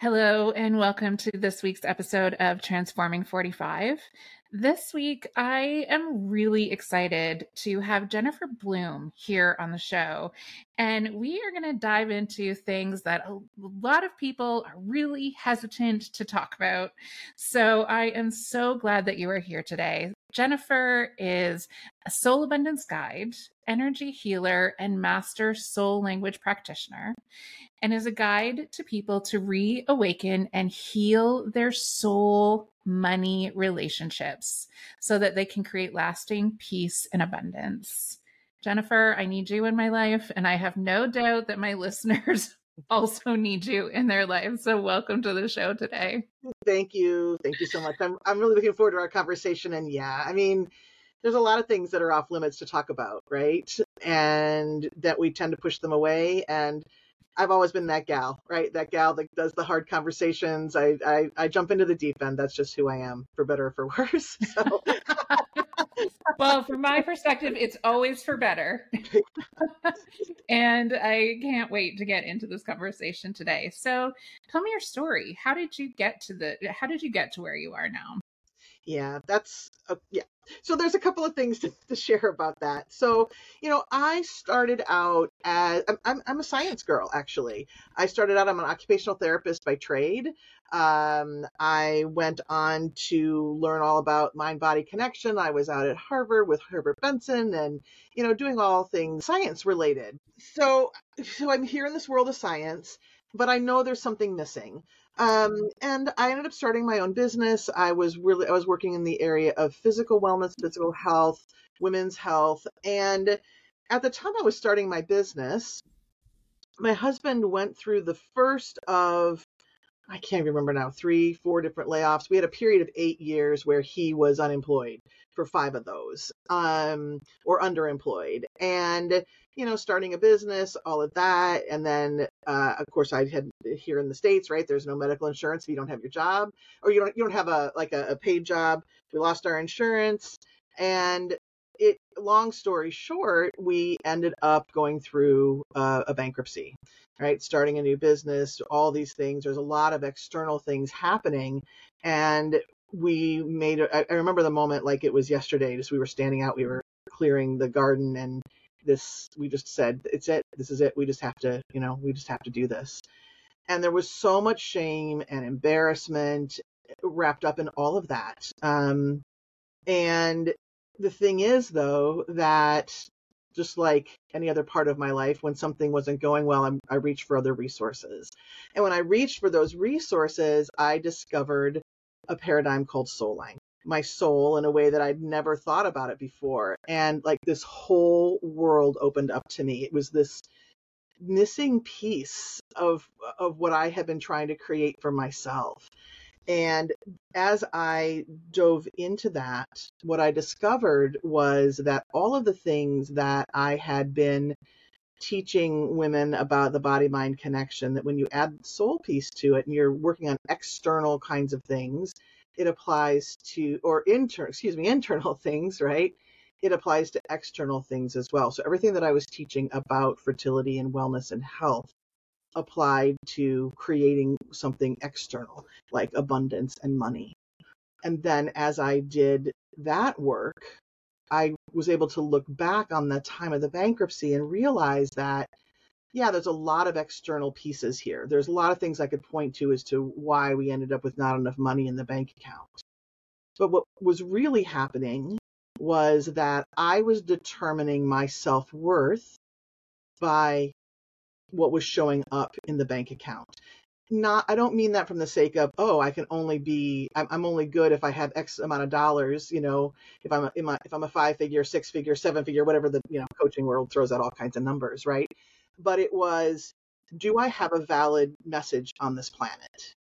Hello, and welcome to this week's episode of Transforming 45. This week, I am really excited to have Jennifer Bloome here on the show. And we are going to dive into things that a lot of people are really hesitant to talk about. So I am so glad that you are here today. Jennifer is a soul abundance guide, energy healer, and master soul language practitioner and is a guide to people to reawaken and heal their soul money relationships so that they can create lasting peace and abundance. Jennifer, I need you in my life, and I have no doubt that my listeners also need you in their lives. So, welcome to the show today. Thank you. Thank you so much. I'm, I'm really looking forward to our conversation. And yeah, I mean, there's a lot of things that are off limits to talk about, right? And that we tend to push them away. And I've always been that gal, right? That gal that does the hard conversations. I I, I jump into the deep end. That's just who I am, for better or for worse. So. well, from my perspective, it's always for better. and I can't wait to get into this conversation today. So, tell me your story. How did you get to the how did you get to where you are now? Yeah, that's a, yeah. So there's a couple of things to, to, share about that. So, you know, I started out as I'm, I'm a science girl, actually. I started out, I'm an occupational therapist by trade. Um, I went on to learn all about mind body connection. I was out at Harvard with Herbert Benson and, you know, doing all things science related. So, so I'm here in this world of science, but I know there's something missing. Um, and I ended up starting my own business. I was really I was working in the area of physical wellness, physical health, women's health, and at the time I was starting my business, my husband went through the first of I can't remember now, three, four different layoffs. We had a period of eight years where he was unemployed for five of those, um, or underemployed. And, you know, starting a business, all of that. And then, uh, of course, I had here in the States, right? There's no medical insurance if you don't have your job or you don't, you don't have a, like a, a paid job. We lost our insurance. And it long story short we ended up going through uh, a bankruptcy right starting a new business all these things there's a lot of external things happening and we made I remember the moment like it was yesterday just we were standing out we were clearing the garden and this we just said it's it this is it we just have to you know we just have to do this. And there was so much shame and embarrassment wrapped up in all of that. Um, and the thing is, though, that just like any other part of my life, when something wasn't going well, I'm, I reached for other resources. And when I reached for those resources, I discovered a paradigm called Soulline, my soul in a way that I'd never thought about it before. And like this whole world opened up to me. It was this missing piece of of what I had been trying to create for myself. And as I dove into that, what I discovered was that all of the things that I had been teaching women about the body mind connection, that when you add soul piece to it and you're working on external kinds of things, it applies to, or internal, excuse me, internal things, right? It applies to external things as well. So everything that I was teaching about fertility and wellness and health applied to creating something external like abundance and money. And then as I did that work, I was able to look back on the time of the bankruptcy and realize that, yeah, there's a lot of external pieces here. There's a lot of things I could point to as to why we ended up with not enough money in the bank account. But what was really happening was that I was determining my self worth by what was showing up in the bank account. not i don't mean that from the sake of oh i can only be i'm, I'm only good if i have x amount of dollars you know if i'm a, if i'm a five figure six figure seven figure whatever the you know coaching world throws out all kinds of numbers right but it was do i have a valid message on this planet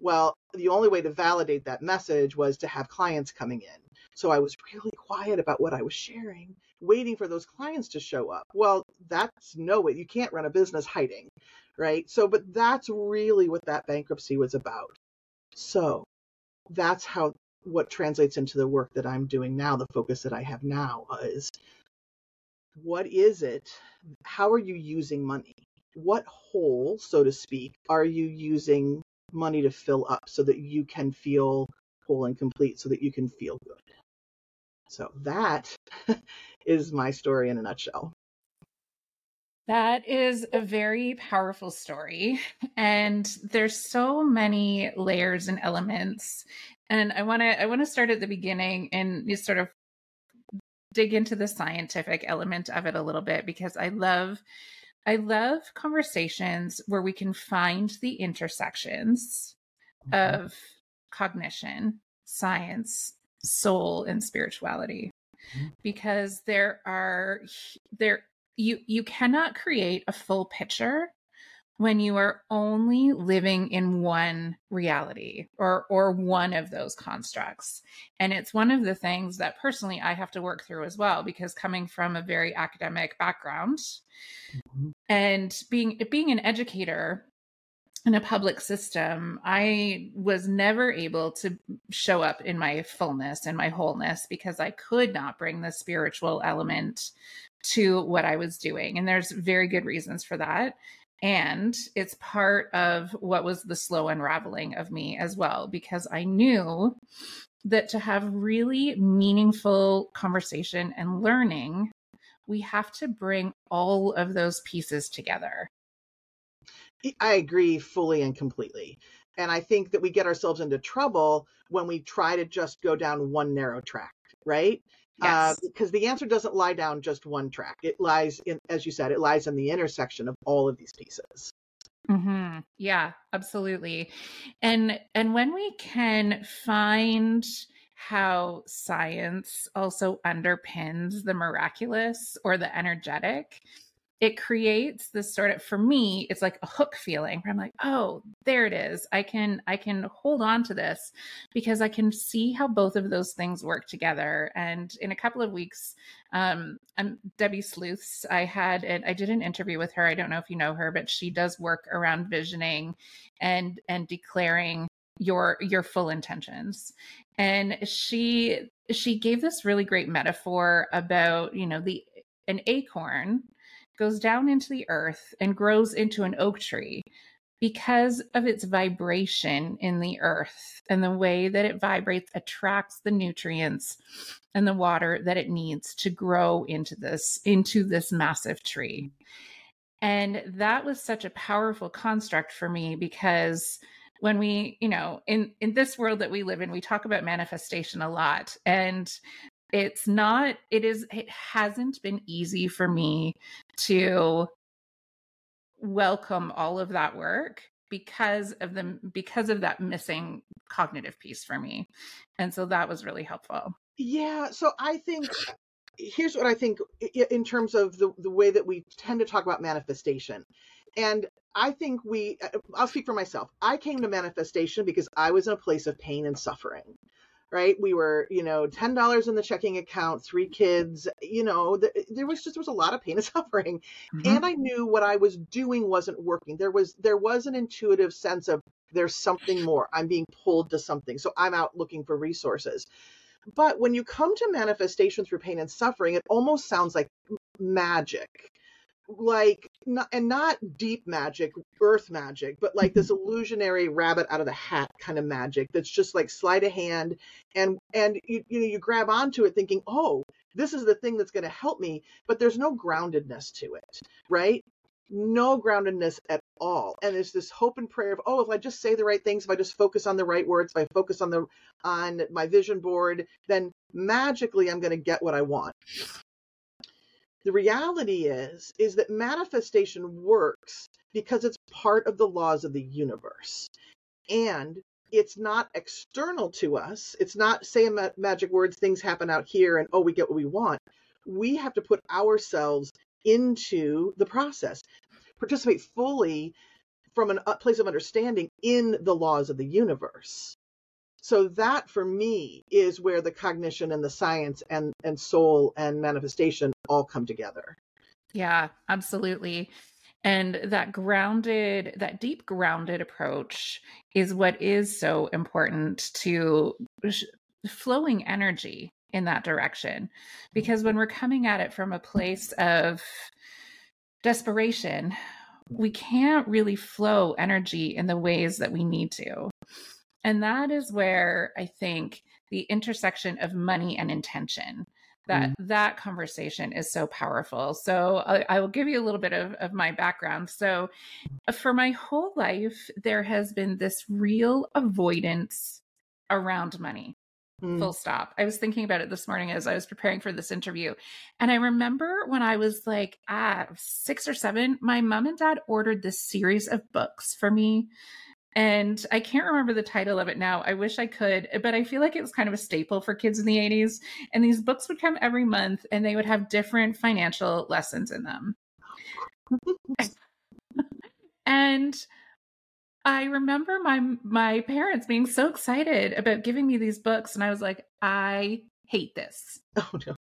well the only way to validate that message was to have clients coming in so i was really quiet about what i was sharing waiting for those clients to show up well that's no way you can't run a business hiding right? So, but that's really what that bankruptcy was about. So, that's how what translates into the work that I'm doing now, the focus that I have now is what is it? How are you using money? What hole, so to speak, are you using money to fill up so that you can feel whole and complete, so that you can feel good? So that is my story in a nutshell. That is a very powerful story. And there's so many layers and elements. And I want to I want to start at the beginning and just sort of dig into the scientific element of it a little bit because I love I love conversations where we can find the intersections mm-hmm. of cognition, science, soul and spirituality mm-hmm. because there are there you you cannot create a full picture when you are only living in one reality or or one of those constructs and it's one of the things that personally i have to work through as well because coming from a very academic background mm-hmm. and being being an educator in a public system i was never able to show up in my fullness and my wholeness because i could not bring the spiritual element to what I was doing. And there's very good reasons for that. And it's part of what was the slow unraveling of me as well, because I knew that to have really meaningful conversation and learning, we have to bring all of those pieces together. I agree fully and completely. And I think that we get ourselves into trouble when we try to just go down one narrow track, right? Uh, yes. Uh, because the answer doesn't lie down just one track. It lies in, as you said, it lies in the intersection of all of these pieces. Mm-hmm. Yeah, absolutely. And and when we can find how science also underpins the miraculous or the energetic, it creates this sort of for me it's like a hook feeling where i'm like oh there it is. I can i can hold on to this because i can see how both of those things work together. And in a couple of weeks um i'm debbie sleuths i had and i did an interview with her. I don't know if you know her but she does work around visioning and and declaring your your full intentions. And she she gave this really great metaphor about you know the an acorn goes down into the earth and grows into an oak tree because of its vibration in the earth and the way that it vibrates attracts the nutrients and the water that it needs to grow into this into this massive tree. And that was such a powerful construct for me because when we you know in in this world that we live in we talk about manifestation a lot. And it's not it is it hasn't been easy for me to welcome all of that work because of the because of that missing cognitive piece for me. And so that was really helpful. Yeah so i think here's what i think in terms of the, the way that we tend to talk about manifestation. And i think we uh, i'll speak for myself. I came to manifestation because i was in a place of pain and suffering right? We were, you know, ten dollars in the checking account, three kids. You know, th- there was just there was a lot of pain and suffering, mm-hmm. and I knew what I was doing wasn't working. There was there was an intuitive sense of there's something more. I'm being pulled to something, so I'm out looking for resources. But when you come to manifestation through pain and suffering, it almost sounds like magic like not, and not deep magic earth magic but like this illusionary rabbit out of the hat kind of magic that's just like sleight of hand and and you, you know you grab onto it thinking oh this is the thing that's going to help me but there's no groundedness to it right? No groundedness at all and there's this hope and prayer of oh if i just say the right things if i just focus on the right words if i focus on the on my vision board then magically i'm going to get what i want The reality is is that manifestation works because it's part of the laws of the universe. And it's not external to us. It's not saying ma- magic words, things happen out here and oh, we get what we want. We have to put ourselves into the process, participate fully from a uh, place of understanding in the laws of the universe. So that for me is where the cognition and the science and, and soul and manifestation all come together. Yeah, absolutely. And that grounded, that deep grounded approach is what is so important to flowing energy in that direction. Because when we're coming at it from a place of desperation, we can't really flow energy in the ways that we need to. And that is where I think the intersection of money and intention that mm. that conversation is so powerful so I, I, will give you a little bit of, of my background so for my whole life there has been this real avoidance around money mm. full stop i was thinking about it this morning as i was preparing for this interview and i remember when i was like ah, six or seven my mom and dad ordered this series of books for me and I can't remember the title of it now. I wish I could, but I feel like it was kind of a staple for kids in the 80s. And these books would come every month and they would have different financial lessons in them. and I remember my my parents being so excited about giving me these books and I was like, I hate this. Oh no.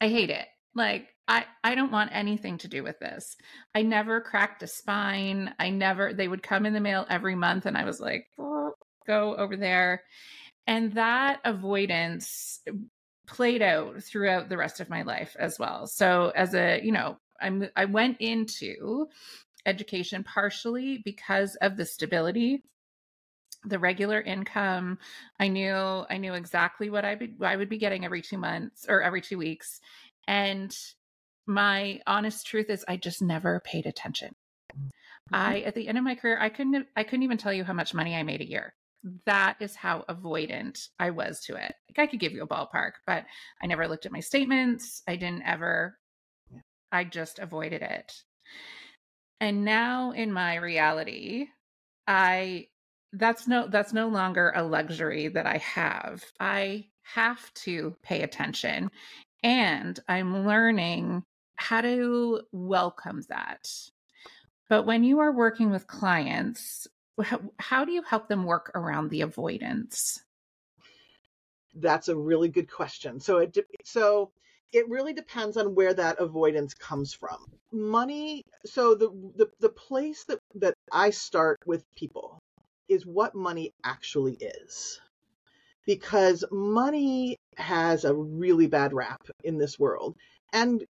I hate it. Like I, I don't want anything to do with this. I never cracked a spine. I never, they would come in the mail every month, and I was like, go over there. And that avoidance played out throughout the rest of my life as well. So, as a, you know, I'm, I went into education partially because of the stability the regular income i knew i knew exactly what i would i would be getting every 2 months or every 2 weeks and my honest truth is I just never paid attention. Mm-hmm. I at the end of my career I couldn't I couldn't even tell you how much money I made a year. That is how avoidant I was to it. Like I could give you a ballpark, but I never looked at my statements. I didn't ever I just avoided it. And now in my reality, I that's no that's no longer a luxury that I have. I have to pay attention and I'm learning how to welcome that. But when you are working with clients, how, how do you help them work around the avoidance? That's a really good question. So it so it really depends on where that avoidance comes from. Money, so the the, the place that, that I start with people is what money actually is. Because money has a really bad rap in this world. And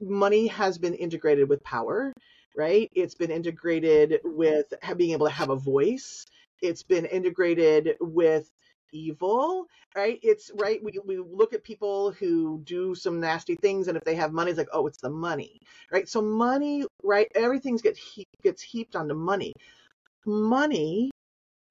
money has been integrated with power, right? It's been integrated with being able to have a voice. It's been integrated with evil, right? It's right. We, we look at people who do some nasty things, and if they have money, it's like, oh, it's the money, right? So money, right? Everything's gets he- gets heaped onto money. Money,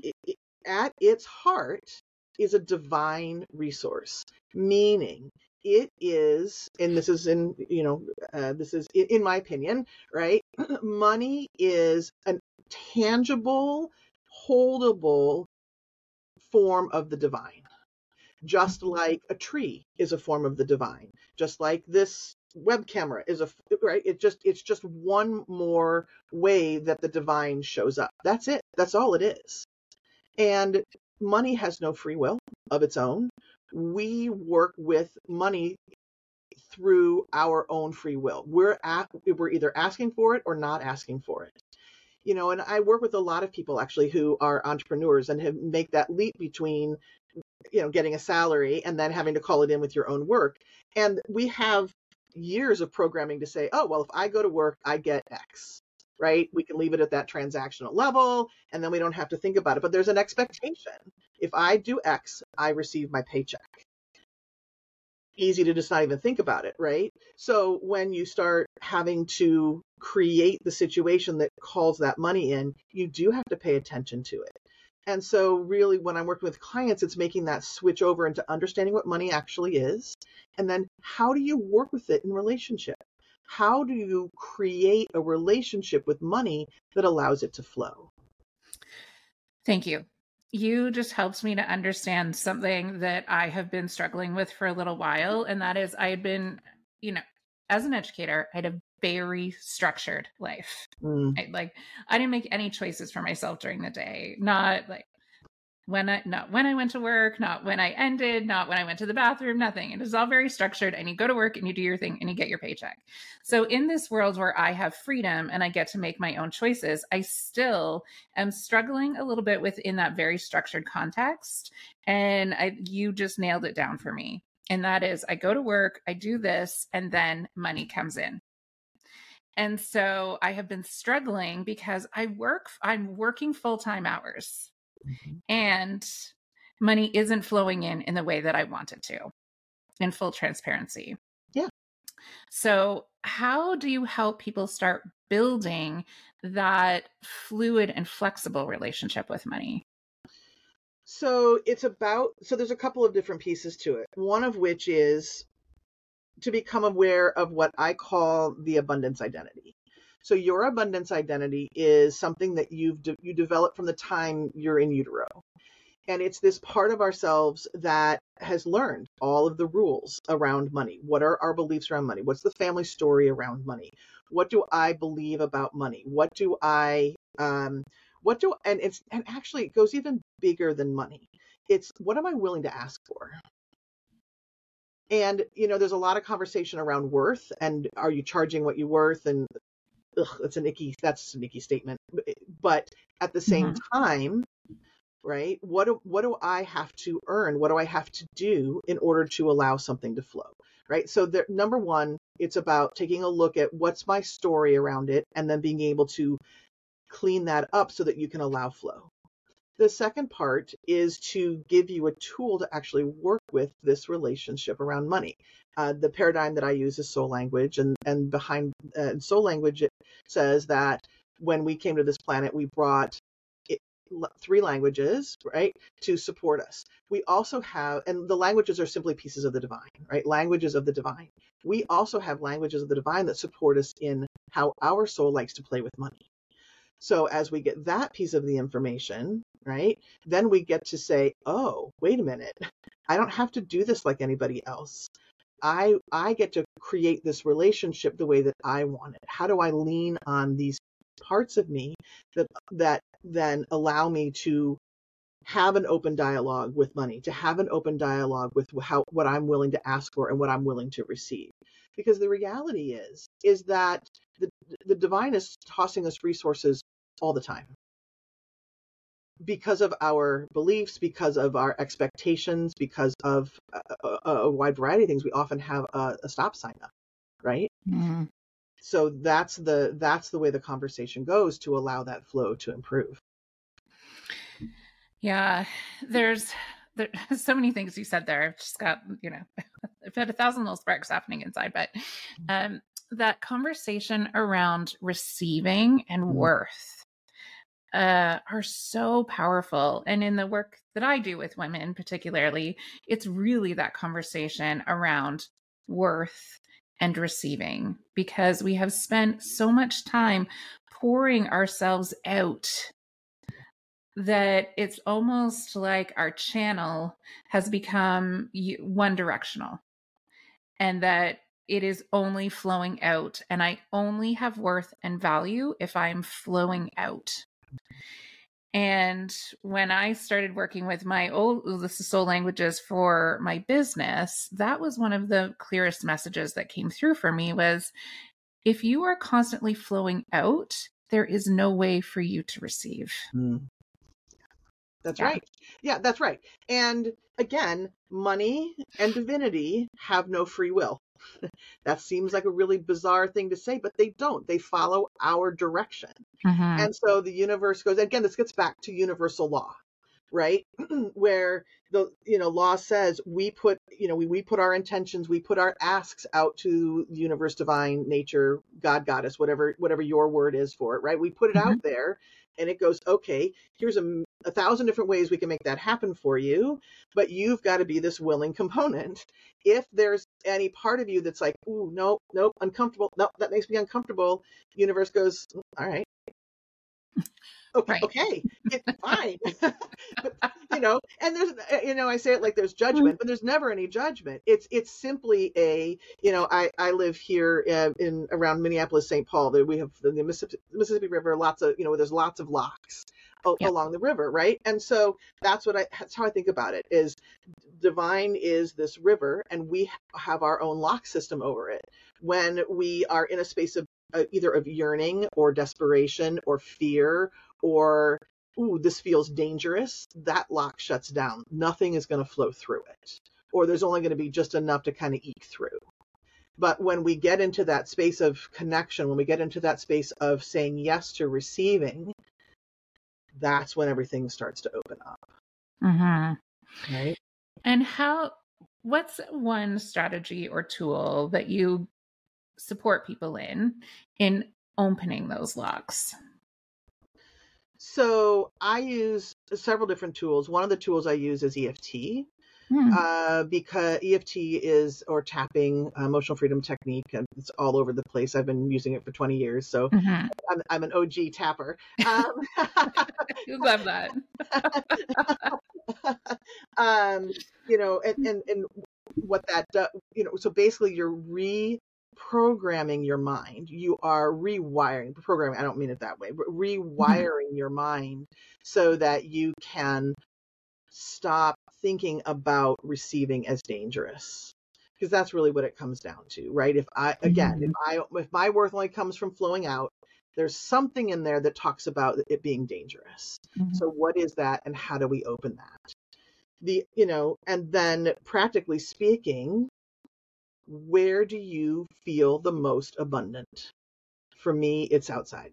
it, it, at its heart, is a divine resource, meaning it is, and this is in, you know, uh, this is in, my opinion, right? Money is a tangible, holdable form of the divine. Just mm-hmm. like a tree is a form of the divine, just like this web camera is a right it just it's just one more way that the divine shows up that's it that's all it is and money has no free will of its own we work with money through our own free will. We're at, we're either asking for it or not asking for it. You know, and I work with a lot of people actually who are entrepreneurs and have make that leap between you know getting a salary and then having to call it in with your own work. And we have years of programming to say, oh, well, if I go to work, I get X right? We can leave it at that transactional level and then we don't have to think about it. But there's an expectation. If I do X, I receive my paycheck. Easy to just not even think about it, right? So when you start having to create the situation that calls that money in, you do have to pay attention to it. And so, really, when I'm working with clients, it's making that switch over into understanding what money actually is. And then, how do you work with it in relationship? How do you create a relationship with money that allows it to flow? Thank you. You just helped me to understand something that I have been struggling with for a little while. And that is, I had been, you know, as an educator, I had a very structured life. Mm. I, like, I didn't make any choices for myself during the day, not like when I not when I went to work, not when I ended, not when I went to the bathroom, nothing. It is all very structured and you go to work and you do your thing and you get your paycheck. So in this world where I have freedom and I get to make my own choices, I still am struggling a little bit within that very structured context and I you just nailed it down for me. And that is I go to work, I do this and then money comes in. And so I have been struggling because I work I'm working full-time hours mm-hmm. and money isn't flowing in in the way that I want it to in full transparency. Yeah. So, how do you help people start building that fluid and flexible relationship with money? So, it's about, so there's a couple of different pieces to it. One of which is to become aware of what I call the abundance identity. So your abundance identity is something that you've de- you develop from the time you're in utero. And it's this part of ourselves that has learned all of the rules around money. What are our beliefs around money? What's the family story around money? What do I believe about money? What do I um what do and it's and actually it goes even bigger than money. It's what am I willing to ask for? and you know there's a lot of conversation around worth and are you charging what you're worth and ugh, that's an icky that's an icky statement. But at the same mm-hmm. time, right? What do what do I have to earn? What do I have to do in order to allow something to flow? Right. So the, number one, it's about taking a look at what's my story around it and then being able to clean that up so that you can allow flow. The second part is to give you a tool to actually work with this relationship around money. Uh, the paradigm that I use is soul language, and and behind uh, soul language says that when we came to this planet, we brought it, three languages, right, to support us. We also have, and the languages are simply pieces of the divine, right? Languages of the divine. We also have languages of the divine that support us in how our soul likes to play with money. So as we get that piece of the information, right, then we get to say, oh, wait a minute, I don't have to do this like anybody else. I I get to create this relationship the way that I want it. How do I lean on these parts of me that that then allow me to have an open dialogue with money, to have an open dialogue with how what I'm willing to ask for and what I'm willing to receive. Because the reality is is that the the divine is tossing us resources all the time because of our beliefs, because of our expectations, because of a, a, a wide variety of things, we often have a, a stop sign up, right? Mm-hmm. So that's the that's the way the conversation goes to allow that flow to improve. Yeah, there's there's so many things you said there. I've just got you know, I've had a thousand little sparks happening inside, but um, that conversation around receiving and mm-hmm. worth uh, are so powerful. And in the work that I do with women, particularly, it's really that conversation around worth and receiving because we have spent so much time pouring ourselves out that it's almost like our channel has become one directional and that it is only flowing out and i only have worth and value if i'm flowing out and when I started working with my old this is soul languages for my business, that was one of the clearest messages that came through for me was if you are constantly flowing out, there is no way for you to receive. Mm. That's yeah. right. Yeah, that's right. And again, money and divinity have no free will. that seems like a really bizarre thing to say, but they don't. They follow our direction. Mm-hmm. And so the universe goes, again, this gets back to universal law, right? Where the, you know, law says we put, you know, we, we put our intentions, we put our asks out to the universe, divine, nature, God, goddess, whatever, whatever your word is for it, right? We put it mm-hmm. out there and it goes, okay, here's a, a thousand different ways we can make that happen for you, but you've got to be this willing component. If there's, any part of you that's like, ooh, nope, nope, uncomfortable. Nope, that makes me uncomfortable. Universe goes, all right. Okay, Right. okay, it's fine. But, you know, and there's, uh, you know, I say it like there's judgment, but there's never any judgment. It's, it's simply a, you know, I, I live here uh, in around Minneapolis, St. Paul. There we have the, the Mississippi, Mississippi River, lots of, you know, there's lots of locks Yeah. along the river, right? And so that's what I, that's how I think about it. Is divine is this river, and we have our own lock system over it. When we are in a space of uh, either of yearning or desperation or fear or ooh, this feels dangerous, that lock shuts down. Nothing is going to flow through it, or there's only going to be just enough to kind of eke through. But when we get into that space of connection, when we get into that space of saying yes to receiving, that's when everything starts to open up, Mm-hmm. right? And how, what's one strategy or tool that you support people in, in opening those locks? So I use several different tools. One of the tools I use is EFT. Hmm. uh, because EFT is or tapping uh, emotional freedom technique, and it's all over the place. I've been using it for 20 years, so Mhm. I'm, I'm an OG tapper. Um, You love that. um, you know, and, and and what that does, you know, so basically you're reprogramming your mind. You are rewiring, programming. I don't mean it that way, but rewiring your mind so that you can stop thinking about receiving as dangerous because that's really what it comes down to right? If i again if i if my worth only comes from flowing out there's something in there that talks about it being dangerous. Mhm. so what is that and how do we open that? The you know and then practically speaking where do you feel the most abundant? For me it's outside.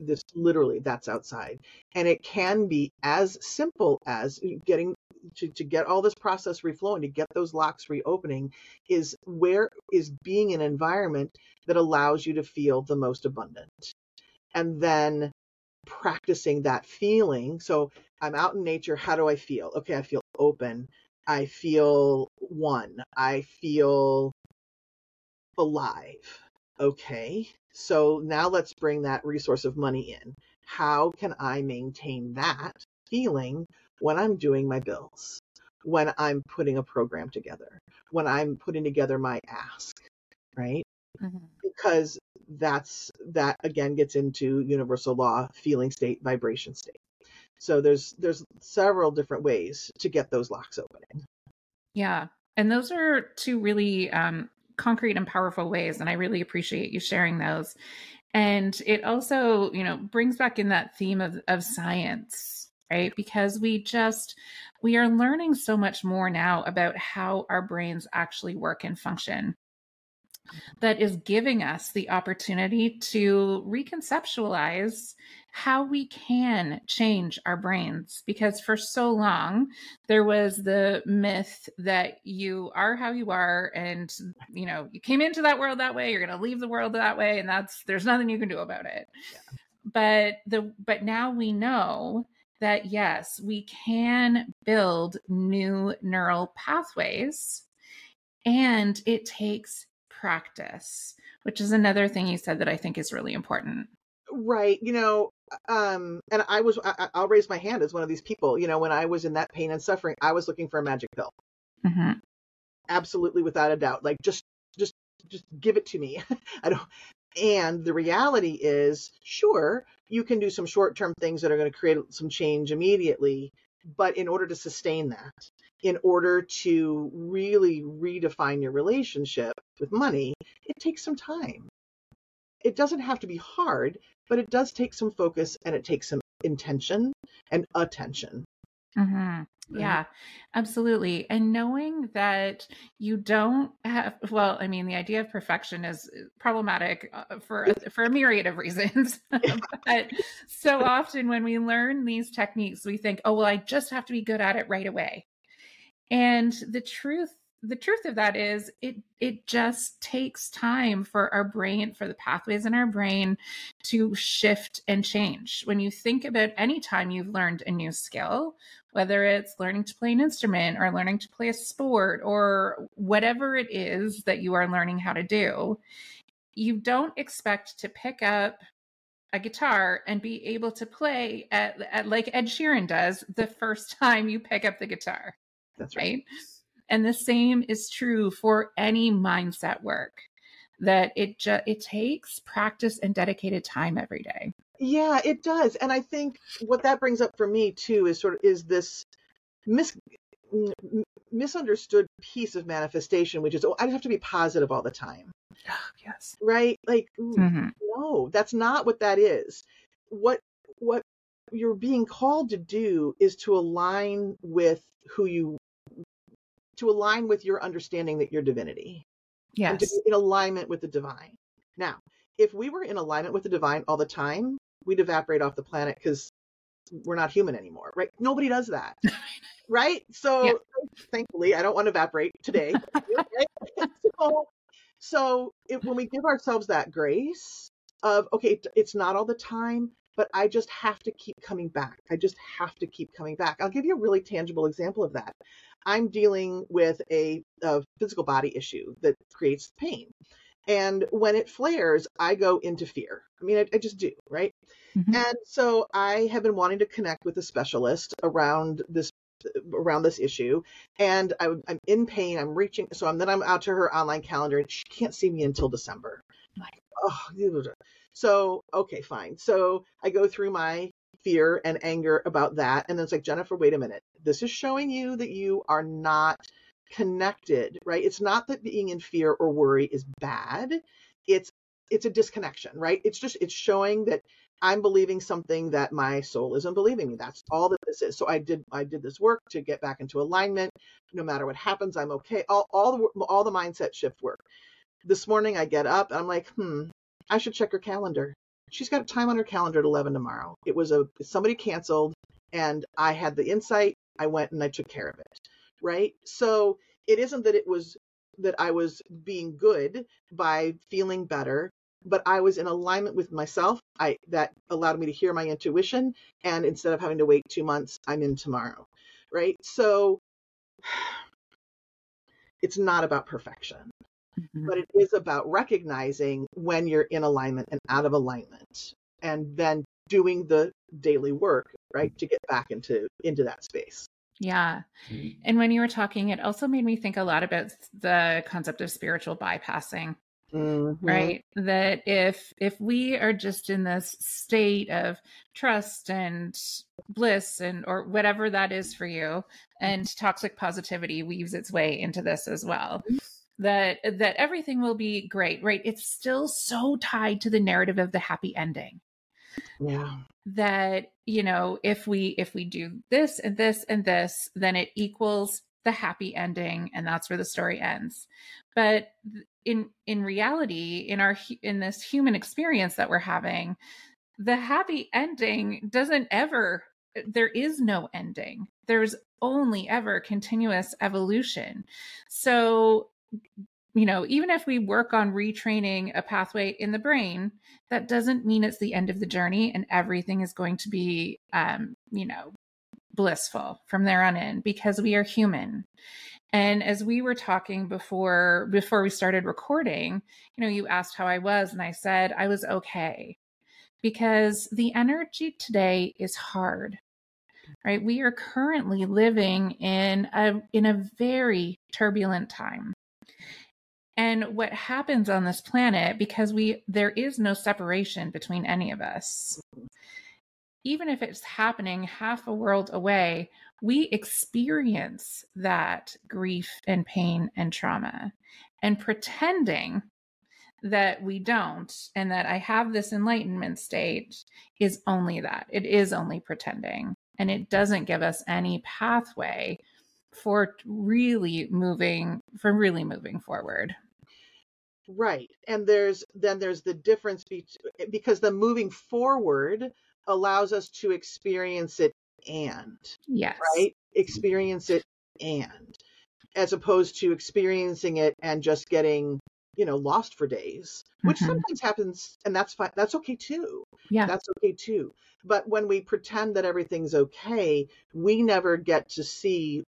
This literally that's outside. And it can be as simple as getting to, to get all this process reflowing to get those locks reopening is where is being an environment that allows you to feel the most abundant. And then practicing that feeling. So i'm out in nature how do i feel? Okay i feel open. I feel one. I feel alive. Okay so now let's bring that resource of money in. How can i maintain that feeling when i'm doing my bills when i'm putting a program together when i'm putting together my ask right Mhm. because that's that again gets into universal law feeling state vibration state so there's there's several different ways to get those locks opening Yeah. And those are two really um, concrete and powerful ways. And I really appreciate you sharing those. And it also, you know, brings back in that theme of, of science, right? Because we just, we are learning so much more now about how our brains actually work and function that is giving us the opportunity to reconceptualize how we can change our brains. Because for so long there was the myth that you are how you are and you know you came into that world that way you're going to leave the world that way and that's there's nothing you can do about it. But the but now we know that yes we can build new neural pathways and it takes practice which is another thing you said that i think is really important. Right you know um and i was I, I- i'll raise my hand as one of these people you know when i was in that pain and suffering i was looking for a magic pill. Mhm. absolutely without a doubt like just just just give it to me. I don't and the reality is sure you can do some short-term things that are going to create some change immediately but in order to sustain that in order to really redefine your relationship with money it takes some time. It doesn't have to be hard but it does take some focus and it takes some intention and attention Mhm. Right. Yeah, absolutely. And knowing that you don't have, well, I mean, the idea of perfection is problematic uh, for for a myriad of reasons. but so often when we learn these techniques, we think, oh, well, I just have to be good at it right away. And the truth the truth of that is it it just takes time for our brain for the pathways in our brain to shift and change when you think about any time you've learned a new skill whether it's learning to play an instrument or learning to play a sport or whatever it is that you are learning how to do, you don't expect to pick up a guitar and be able to play at, at like Ed Sheeran does the first time you pick up the guitar. That's right. right? And the same is true for any mindset work that it just it takes practice and dedicated time every day. Yeah, it does. And I think what that brings up for me too is sort of is this mis misunderstood piece of manifestation, which is, oh, I just have to be positive all the time. yes. Right? Like, Mhm. no, that's not what that is. What what you're being called to do is to align with who you to align with your understanding that you're divinity and to Yes. be in alignment with the divine. Now, if we were in alignment with the divine all the time, we'd evaporate off the planet because we're not human anymore, right? Nobody does that, right? So, Yeah. thankfully, I don't want to evaporate today. right? so, so if, when we give ourselves that grace of, okay, it's not all the time, but I just have to keep coming back. I just have to keep coming back. I'll give you a really tangible example of that. I'm dealing with a, a physical body issue that creates pain. And when it flares, I go into fear. I mean, I, I just do, right? Mhm. And so I have been wanting to connect with a specialist around this around this issue and I, am in pain i'm reaching so I'm, then i'm out to her online calendar and she can't see me until december. Oh, so okay fine. So i go through my fear and anger about that and then it's like jennifer wait a minute. This is showing you that you are not connected right? It's not that being in fear or worry is bad. It's it's a disconnection right? It's just it's showing that i'm believing something that my soul isn't believing me. That's all that this is. So i did i did this work to get back into alignment. No matter what happens i'm okay. All all the all the mindset shift work this morning i get up and i'm like hmm i should check her calendar. She's got a time on her calendar at 11 tomorrow. It was a somebody canceled and i had the insight i went and i took care of it right? So it isn't that it was that i was being good by feeling better but i was in alignment with myself i that allowed me to hear my intuition and instead of having to wait 2 months i'm in tomorrow right? So it's not about perfection Mhm. but it is about recognizing when you're in alignment and out of alignment and then doing the daily work right to get back into into that space Yeah. And when you were talking, it also made me think a lot about the concept of spiritual bypassing, Mhm. right? That if if we are just in this state of trust and bliss and or whatever that is for you, and toxic positivity weaves its way into this as well. That that everything will be great, right? It's still so tied to the narrative of the happy ending. Yeah. That you know if we if we do this and this and this then it equals the happy ending and that's where the story ends. But in in reality in our in this human experience that we're having the happy ending doesn't ever there is no ending. There's only ever continuous evolution. So you know even if we work on retraining a pathway in the brain that doesn't mean it's the end of the journey and everything is going to be um you know blissful from there on in because we are human. And as we were talking before before we started recording you know you asked how i was and i said i was okay because the energy today is hard right? We are currently living in a in a very turbulent time and what happens on this planet because we there is no separation between any of us. Even if it's happening half a world away we experience that grief and pain and trauma. And pretending that we don't and that i have this enlightenment state is only that. It is only pretending. And it doesn't give us any pathway for really moving for really moving forward right and there's then there's the difference be- because the moving forward allows us to experience it and yes right experience it and as opposed to experiencing it and just getting you know, lost for days, which Mhm. sometimes happens, and that's fine. That's okay too. Yeah. That's okay too. But when we pretend that everything's okay, we never get to see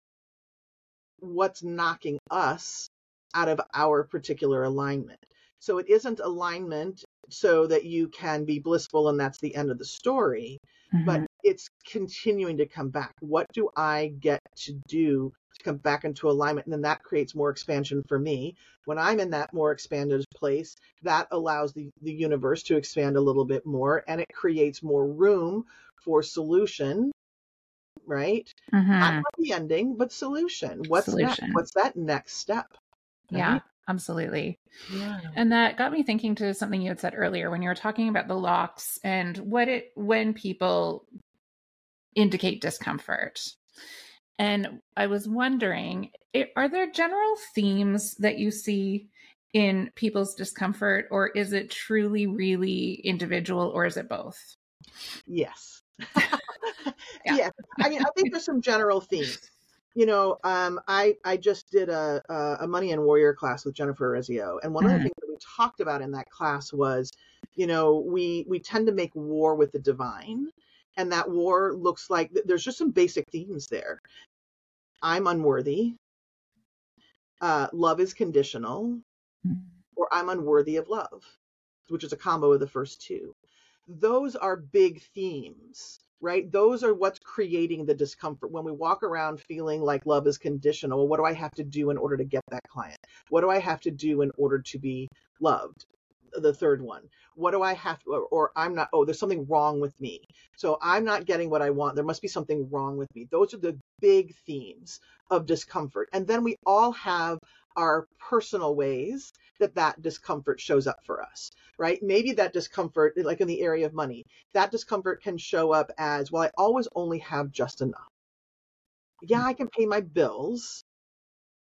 what's knocking us out of our particular alignment. So it isn't alignment so that you can be blissful and that's the end of the story, but Mhm. it's continuing to come back. What do I get to do to come back into alignment? And then that creates more expansion for me. When I'm in that more expanded place, that allows the, the universe to expand a little bit more and it creates more room for solution, right? Not Mhm. happy ending, but solution. What's next? Solution. What's that next step? Yeah, absolutely. Yeah. And that got me thinking to something you had said earlier when you were talking about the locks and what it when people indicate discomfort. And I was wondering, are there general themes that you see in people's discomfort, or is it truly really individual, or is it both? Yes. Yeah. yeah. I mean, I think there's some general themes. You know, um, I I just did a a Money and Warrior class with Jennifer Rezio, and one of the Mhm. things that we talked about in that class was, you know, we we tend to make war with the divine, and that war looks like there's just some basic themes there. I'm unworthy. Uh, love is conditional. or I'm unworthy of love, which is a combo of the first two. Those are big themes, right? Those are what's creating the discomfort. When we walk around feeling like love is conditional, what do I have to do in order to get that client? What do I have to do in order to be loved? The third one. What do I have to, or, or I'm not, oh, there's something wrong with me. So I'm not getting what I want. There must be something wrong with me. Those are the big themes of discomfort. And then we all have our personal ways that that discomfort shows up for us, right? Maybe that discomfort, like in the area of money, that discomfort can show up as, well, I always only have just enough. Yeah, I can pay my bills,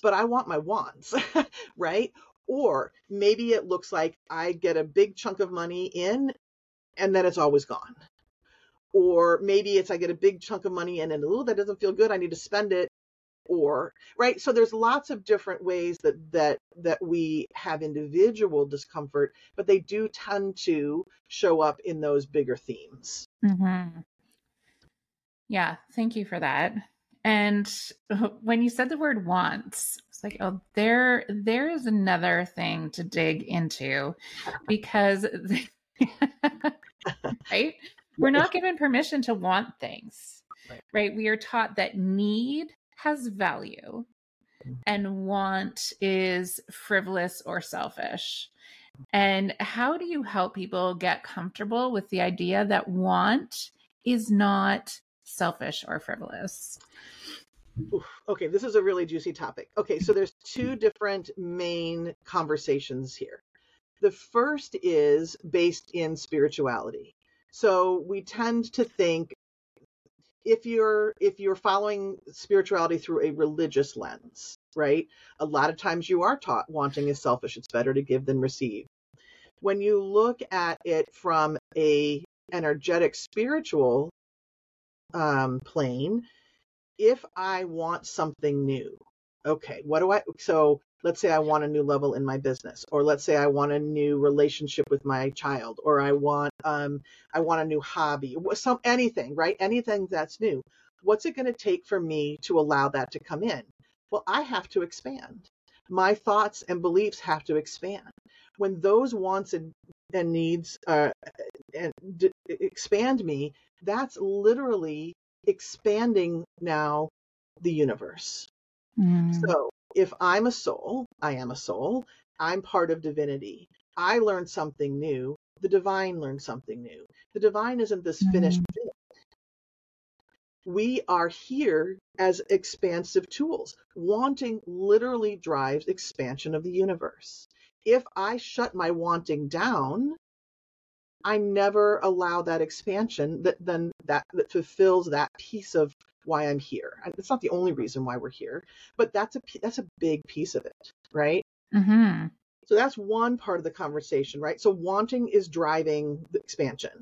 but I want my wants, right? Or maybe it looks like I get a big chunk of money in and then it's always gone. Or maybe it's I get a big chunk of money in and, oh, that doesn't feel good. I need to spend it or right so there's lots of different ways that that that we have individual discomfort but they do tend to show up in those bigger themes Mm-hmm. Yeah, thank you for that. And when you said the word wants, it's like, oh, there, there is another thing to dig into because, right? We're not given permission to want things, Right. right? We are taught that need has value mm. and want is frivolous or selfish. And how do you help people get comfortable with the idea that want is not selfish or frivolous? Oof. okay this is a really juicy topic okay so there's two different main conversations here the first is based in spirituality so we tend to think if you're if you're following spirituality through a religious lens right? A lot of times you are taught wanting is selfish it's better to give than receive. When you look at it from a energetic spiritual um, plane if i want something new okay what do i so let's say i want a new level in my business or let's say i want a new relationship with my child or i want um i want a new hobby some anything right? Anything that's new. What's it going to take for me to allow that to come in? Well i have to expand. My thoughts and beliefs have to expand. When those wants and, and needs uh, and d- expand me that's literally expanding now the universe Mm. so if I'm a soul, I am a soul, I'm part of divinity. I learn something new. The divine learns something new. The divine isn't this finished Mhm. thing. We are here as expansive tools. Wanting literally drives expansion of the universe. If I shut my wanting down, I never allow that expansion that then that, that fulfills that piece of why I'm here. And It's not the only reason why we're here, but that's a that's a big piece of it, right? Mhm. So that's one part of the conversation, right? So wanting is driving the expansion.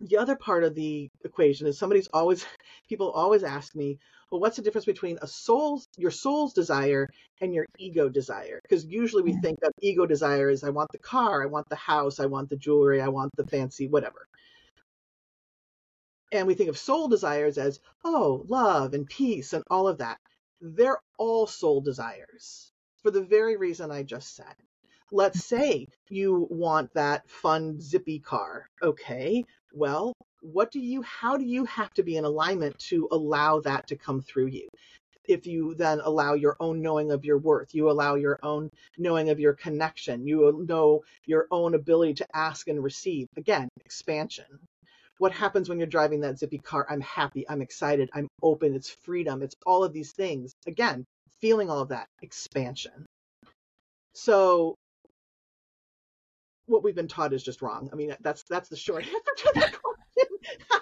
The other part of the equation is somebody's always people always ask me, well, what's the difference between a soul's your soul's desire and your ego desire? Because usually we think of ego desire is I want the car, I want the house, I want the jewelry, I want the fancy whatever. And we think of soul desires as, oh, love and peace and all of that. They're all soul desires for the very reason I just said. Let's say you want that fun, zippy car. Okay, well, what do you, how do you have to be in alignment to allow that to come through you? If you then allow your own knowing of your worth, you allow your own knowing of your connection, you know your own ability to ask and receive. Again, expansion. What happens when you're driving that zippy car? I'm happy, I'm excited, I'm open, it's freedom, it's all of these things. Again, feeling all of that expansion. So what we've been taught is just wrong. I mean, that's that's the short answer to the question.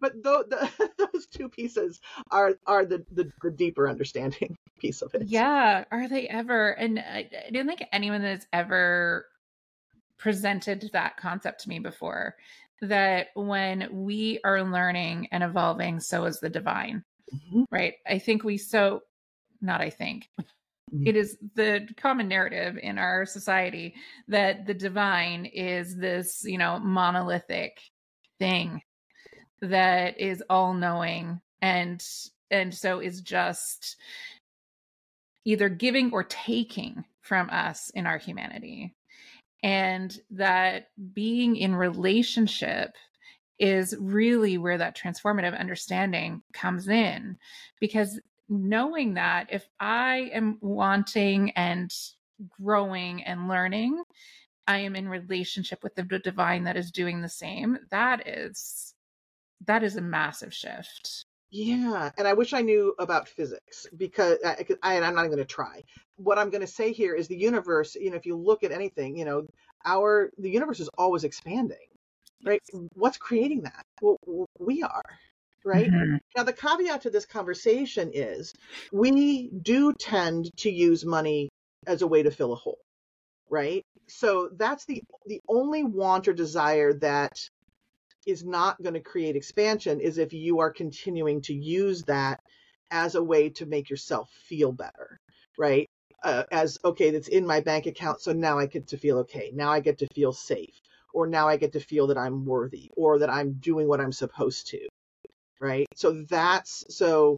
but the, the, those two pieces are are the, the, the deeper understanding piece of it. Yeah, are they ever? And I, I don't think anyone that's ever presented that concept to me before. That when we are learning and evolving, so is the divine. Mm-hmm. Right. I think we so not I think Mm-hmm. it is the common narrative in our society that the divine is this, you know, monolithic thing that is all knowing and and so is just either giving or taking from us in our humanity and that being in relationship is really where that transformative understanding comes in because knowing that if I am wanting and growing and learning, I am in relationship with the divine that is doing the same. That is that is a massive shift. Yeah, and I wish I knew about physics because I, I I'm not even going to try. What I'm going to say here is the universe. You know, if you look at anything, you know, our the universe is always expanding, right? What's creating that? Well, we are right? Mm-hmm. Now, the caveat to this conversation is we do tend to use money as a way to fill a hole, right? So that's the the only want or desire that is not going to create expansion is if you are continuing to use that as a way to make yourself feel better, right? Uh, as okay, that's in my bank account, so now I get to feel okay. Now I get to feel safe, or now I get to feel that I'm worthy, or that I'm doing what I'm supposed to right? So that's so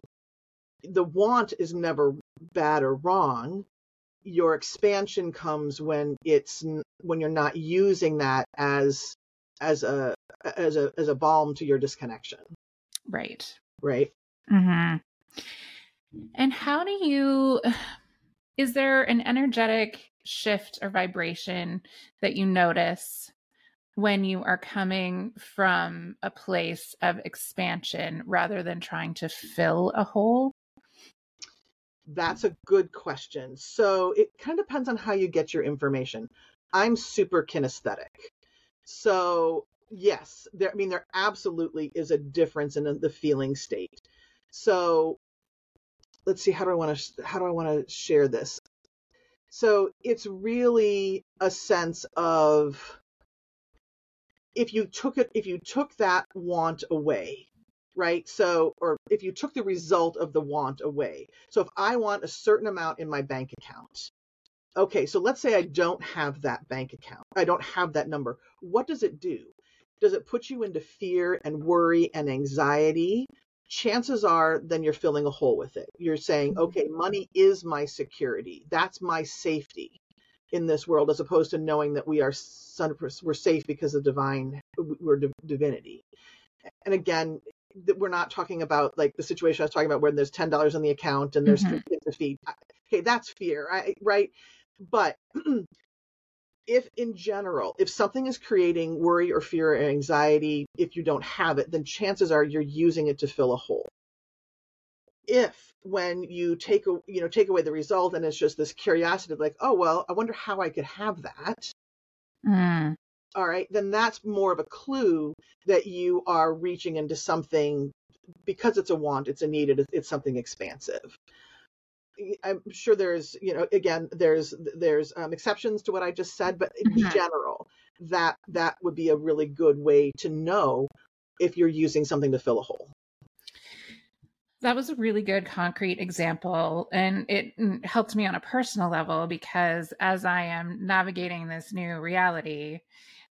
the want is never bad or wrong. Your expansion comes when it's when you're not using that as as a as a as a balm to your disconnection. Right. Right. mm-hmm. And how do you is there an energetic shift or vibration that you notice when you are coming from a place of expansion rather than trying to fill a hole? That's a good question. So it kind of depends on how you get your information. I'm super kinesthetic. So, yes, there I mean there absolutely is a difference in the feeling state. So, let's see how do I want to how do I want to share this? So, it's really a sense of if you took it if you took that want away right so or if you took the result of the want away so if i want a certain amount in my bank account okay so let's say i don't have that bank account. I don't have that number. What does it do? Does it put you into fear and worry and anxiety? Chances are then you're filling a hole with it. You're saying mm-hmm. okay money is my security. That's my safety in this world as opposed to knowing that we are we're safe because of divine we're divinity. And again we're not talking about like the situation i was talking about where there's $10 in the account and there's mm-hmm. three kids to feed okay that's fear right? But if in general if something is creating worry or fear or anxiety if you don't have it then chances are you're using it to fill a hole. If when you take you know take away the result and it's just this curiosity of like oh well i wonder how i could have that. Mm. all right then that's more of a clue that you are reaching into something because it's a want it's a need it's something expansive i'm sure there's you know again there's there's um, exceptions to what i just said but in mm-hmm. general that that would be a really good way to know if you're using something to fill a hole that was a really good concrete example and it mm, helped me on a personal level because as i am navigating this new reality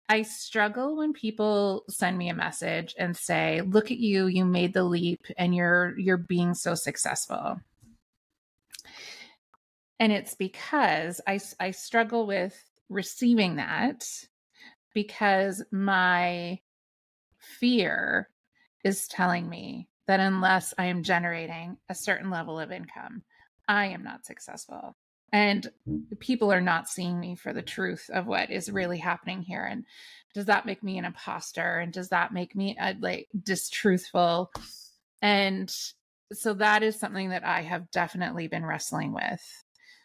i struggle when people send me a message and say look at you you made the leap and you're you're being so successful and it's because i i struggle with receiving that because my fear is telling me that unless I am generating a certain level of income, I am not successful. And people are not seeing me for the truth of what is really happening here. And does that make me an imposter? And does that make me uh, like distruthful? And so that is something that I have definitely been wrestling with.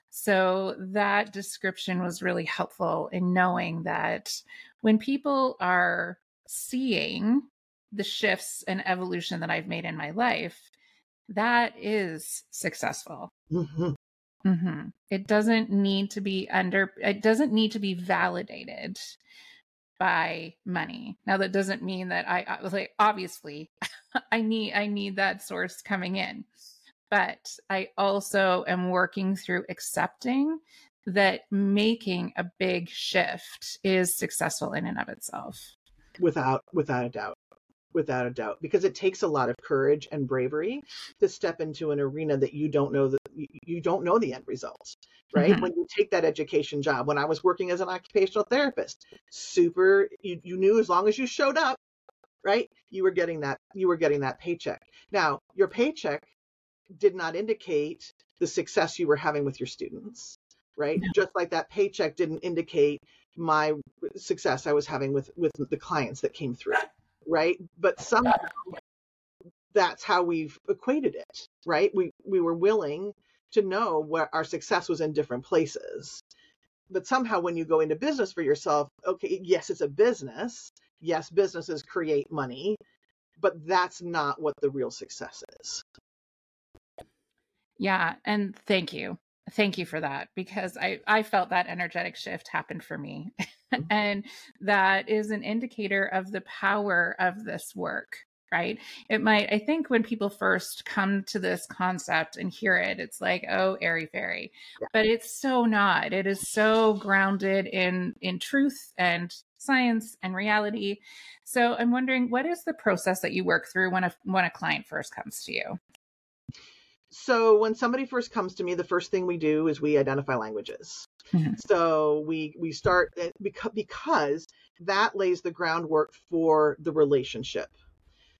So that description was really helpful in knowing that when people are seeing the shifts and evolution that I've made in my life, that is successful. Mm-hmm. Mm-hmm. It doesn't need to be under, it doesn't need to be validated by money. Now that doesn't mean that I, I was like, obviously I need, I need that source coming in, but I also am working through accepting that making a big shift is successful in and of itself. Without, without a doubt without a doubt because it takes a lot of courage and bravery to step into an arena that you don't know that you don't know the end results right mm-hmm. when you take that education job when i was working as an occupational therapist super you, you knew as long as you showed up right you were getting that you were getting that paycheck now your paycheck did not indicate the success you were having with your students right just like that paycheck didn't indicate my success i was having with with the clients that came through right? But somehow that's how we've equated it, right? We we were willing to know where our success was in different places. But somehow when you go into business for yourself, okay, yes, it's a business. Yes, businesses create money, but that's not what the real success is. Yeah, and thank you. Thank you for that because I I felt that energetic shift happen for me. Mm-hmm. and that is an indicator of the power of this work right it might i think when people first come to this concept and hear it it's like oh airy fairy yeah. but it's so not it is so grounded in in truth and science and reality so i'm wondering what is the process that you work through when a when a client first comes to you so when somebody first comes to me the first thing we do is we identify languages. Mm-hmm. so we we start eh, because because that lays the groundwork for the relationship.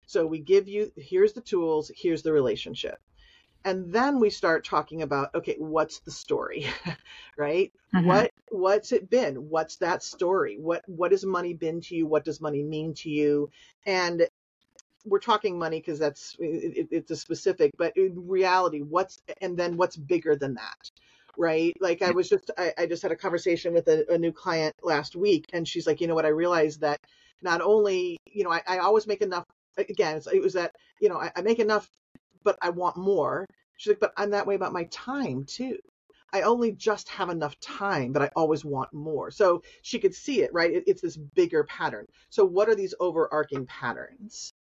So we give you here's the tools here's the relationship. And then we start talking about okay what's the story right? Mm-hmm. what what's it been? What's that story? What what has money been to you? What does money mean to you? And we're talking money because that's it, it's a specific but in reality what's and then what's bigger than that right like i was just i, I just had a conversation with a, a, new client last week and she's like you know what i realized that not only you know i, I always make enough again it was that you know I, I make enough but i want more she's like but i'm that way about my time too I only just have enough time, but I always want more. So she could see it, right? It, it's this bigger pattern. So, what are these overarching patterns?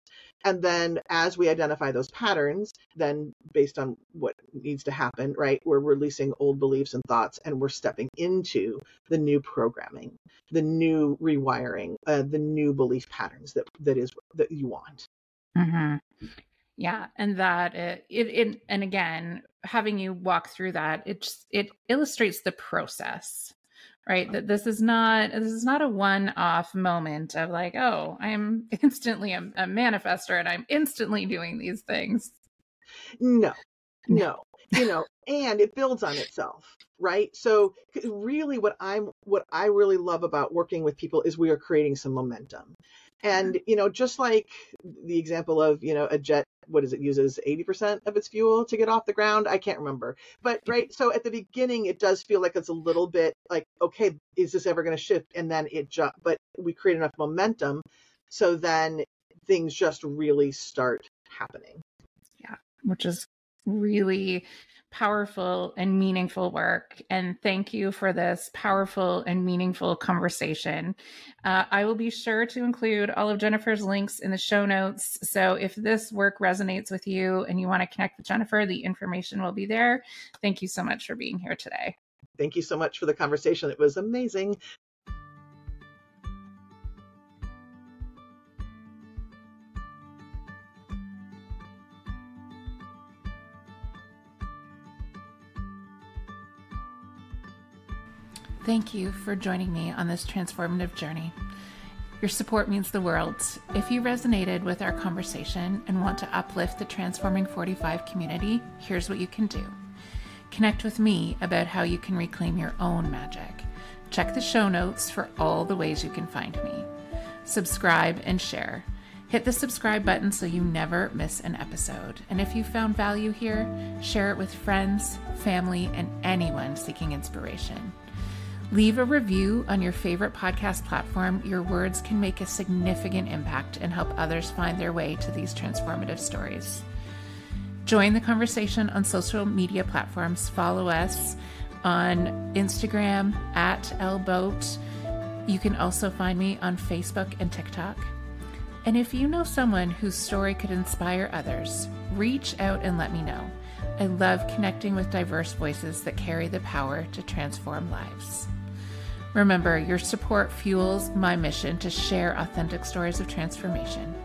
And then as we identify those patterns, then based on what needs to happen, right, we're releasing old beliefs and thoughts and we're stepping into the new programming, the new rewiring, uh, the new belief patterns that that is that you want. Mm-hmm. Yeah, and that it, it, it and again, having you walk through that, it just it illustrates the process right? That this is not this is not a one-off moment of like oh i'm instantly a, a manifester and i'm instantly doing these things. No no. you know and it builds on itself right? So really what i'm what i really love about working with people is we are creating some momentum and mm-hmm. you know just like the example of you know a jet what does it uses 80% of its fuel to get off the ground? I can't remember. But right so at the beginning it does feel like it's a little bit like okay is this ever going to shift? And then it just but we create enough momentum so then things just really start happening. Yeah which is really powerful and meaningful work. And thank you for this powerful and meaningful conversation. Uh, I will be sure to include all of Jennifer's links in the show notes. So if this work resonates with you and you want to connect with Jennifer, the information will be there. Thank you so much for being here today. Thank you so much for the conversation. It was amazing. Thank you for joining me on this transformative journey. Your support means the world. If you resonated with our conversation and want to uplift the Transforming 45 community, here's what you can do. Connect with me about how you can reclaim your own magic. Check the show notes for all the ways you can find me. Subscribe and share. Hit the subscribe button so you never miss an episode. And if you found value here, share it with friends, family, and anyone seeking inspiration. Leave a review on your favorite podcast platform. Your words can make a significant impact and help others find their way to these transformative stories. Join the conversation on social media platforms. Follow us on Instagram at lboat. You can also find me on Facebook and TikTok. And if you know someone whose story could inspire others, reach out and let me know. I love connecting with diverse voices that carry the power to transform lives. Remember, your support fuels my mission to share authentic stories of transformation.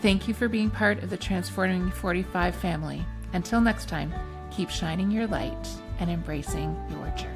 Thank you for being part of the Transforming 45 family. Until next time, keep shining your light and embracing your journey.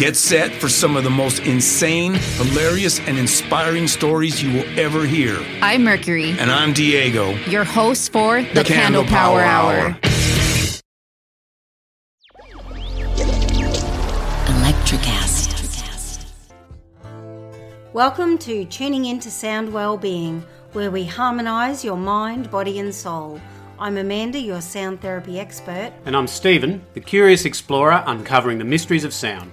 Get set for some of the most insane, hilarious, and inspiring stories you will ever hear. I'm Mercury. And I'm Diego, your host for the, the Candle, Candle, Power, Power Hour. Hour. Electricast. Welcome to Tuning Into Sound Wellbeing, where we harmonize your mind, body, and soul. I'm Amanda, your sound therapy expert. And I'm Stephen, the curious explorer uncovering the mysteries of sound.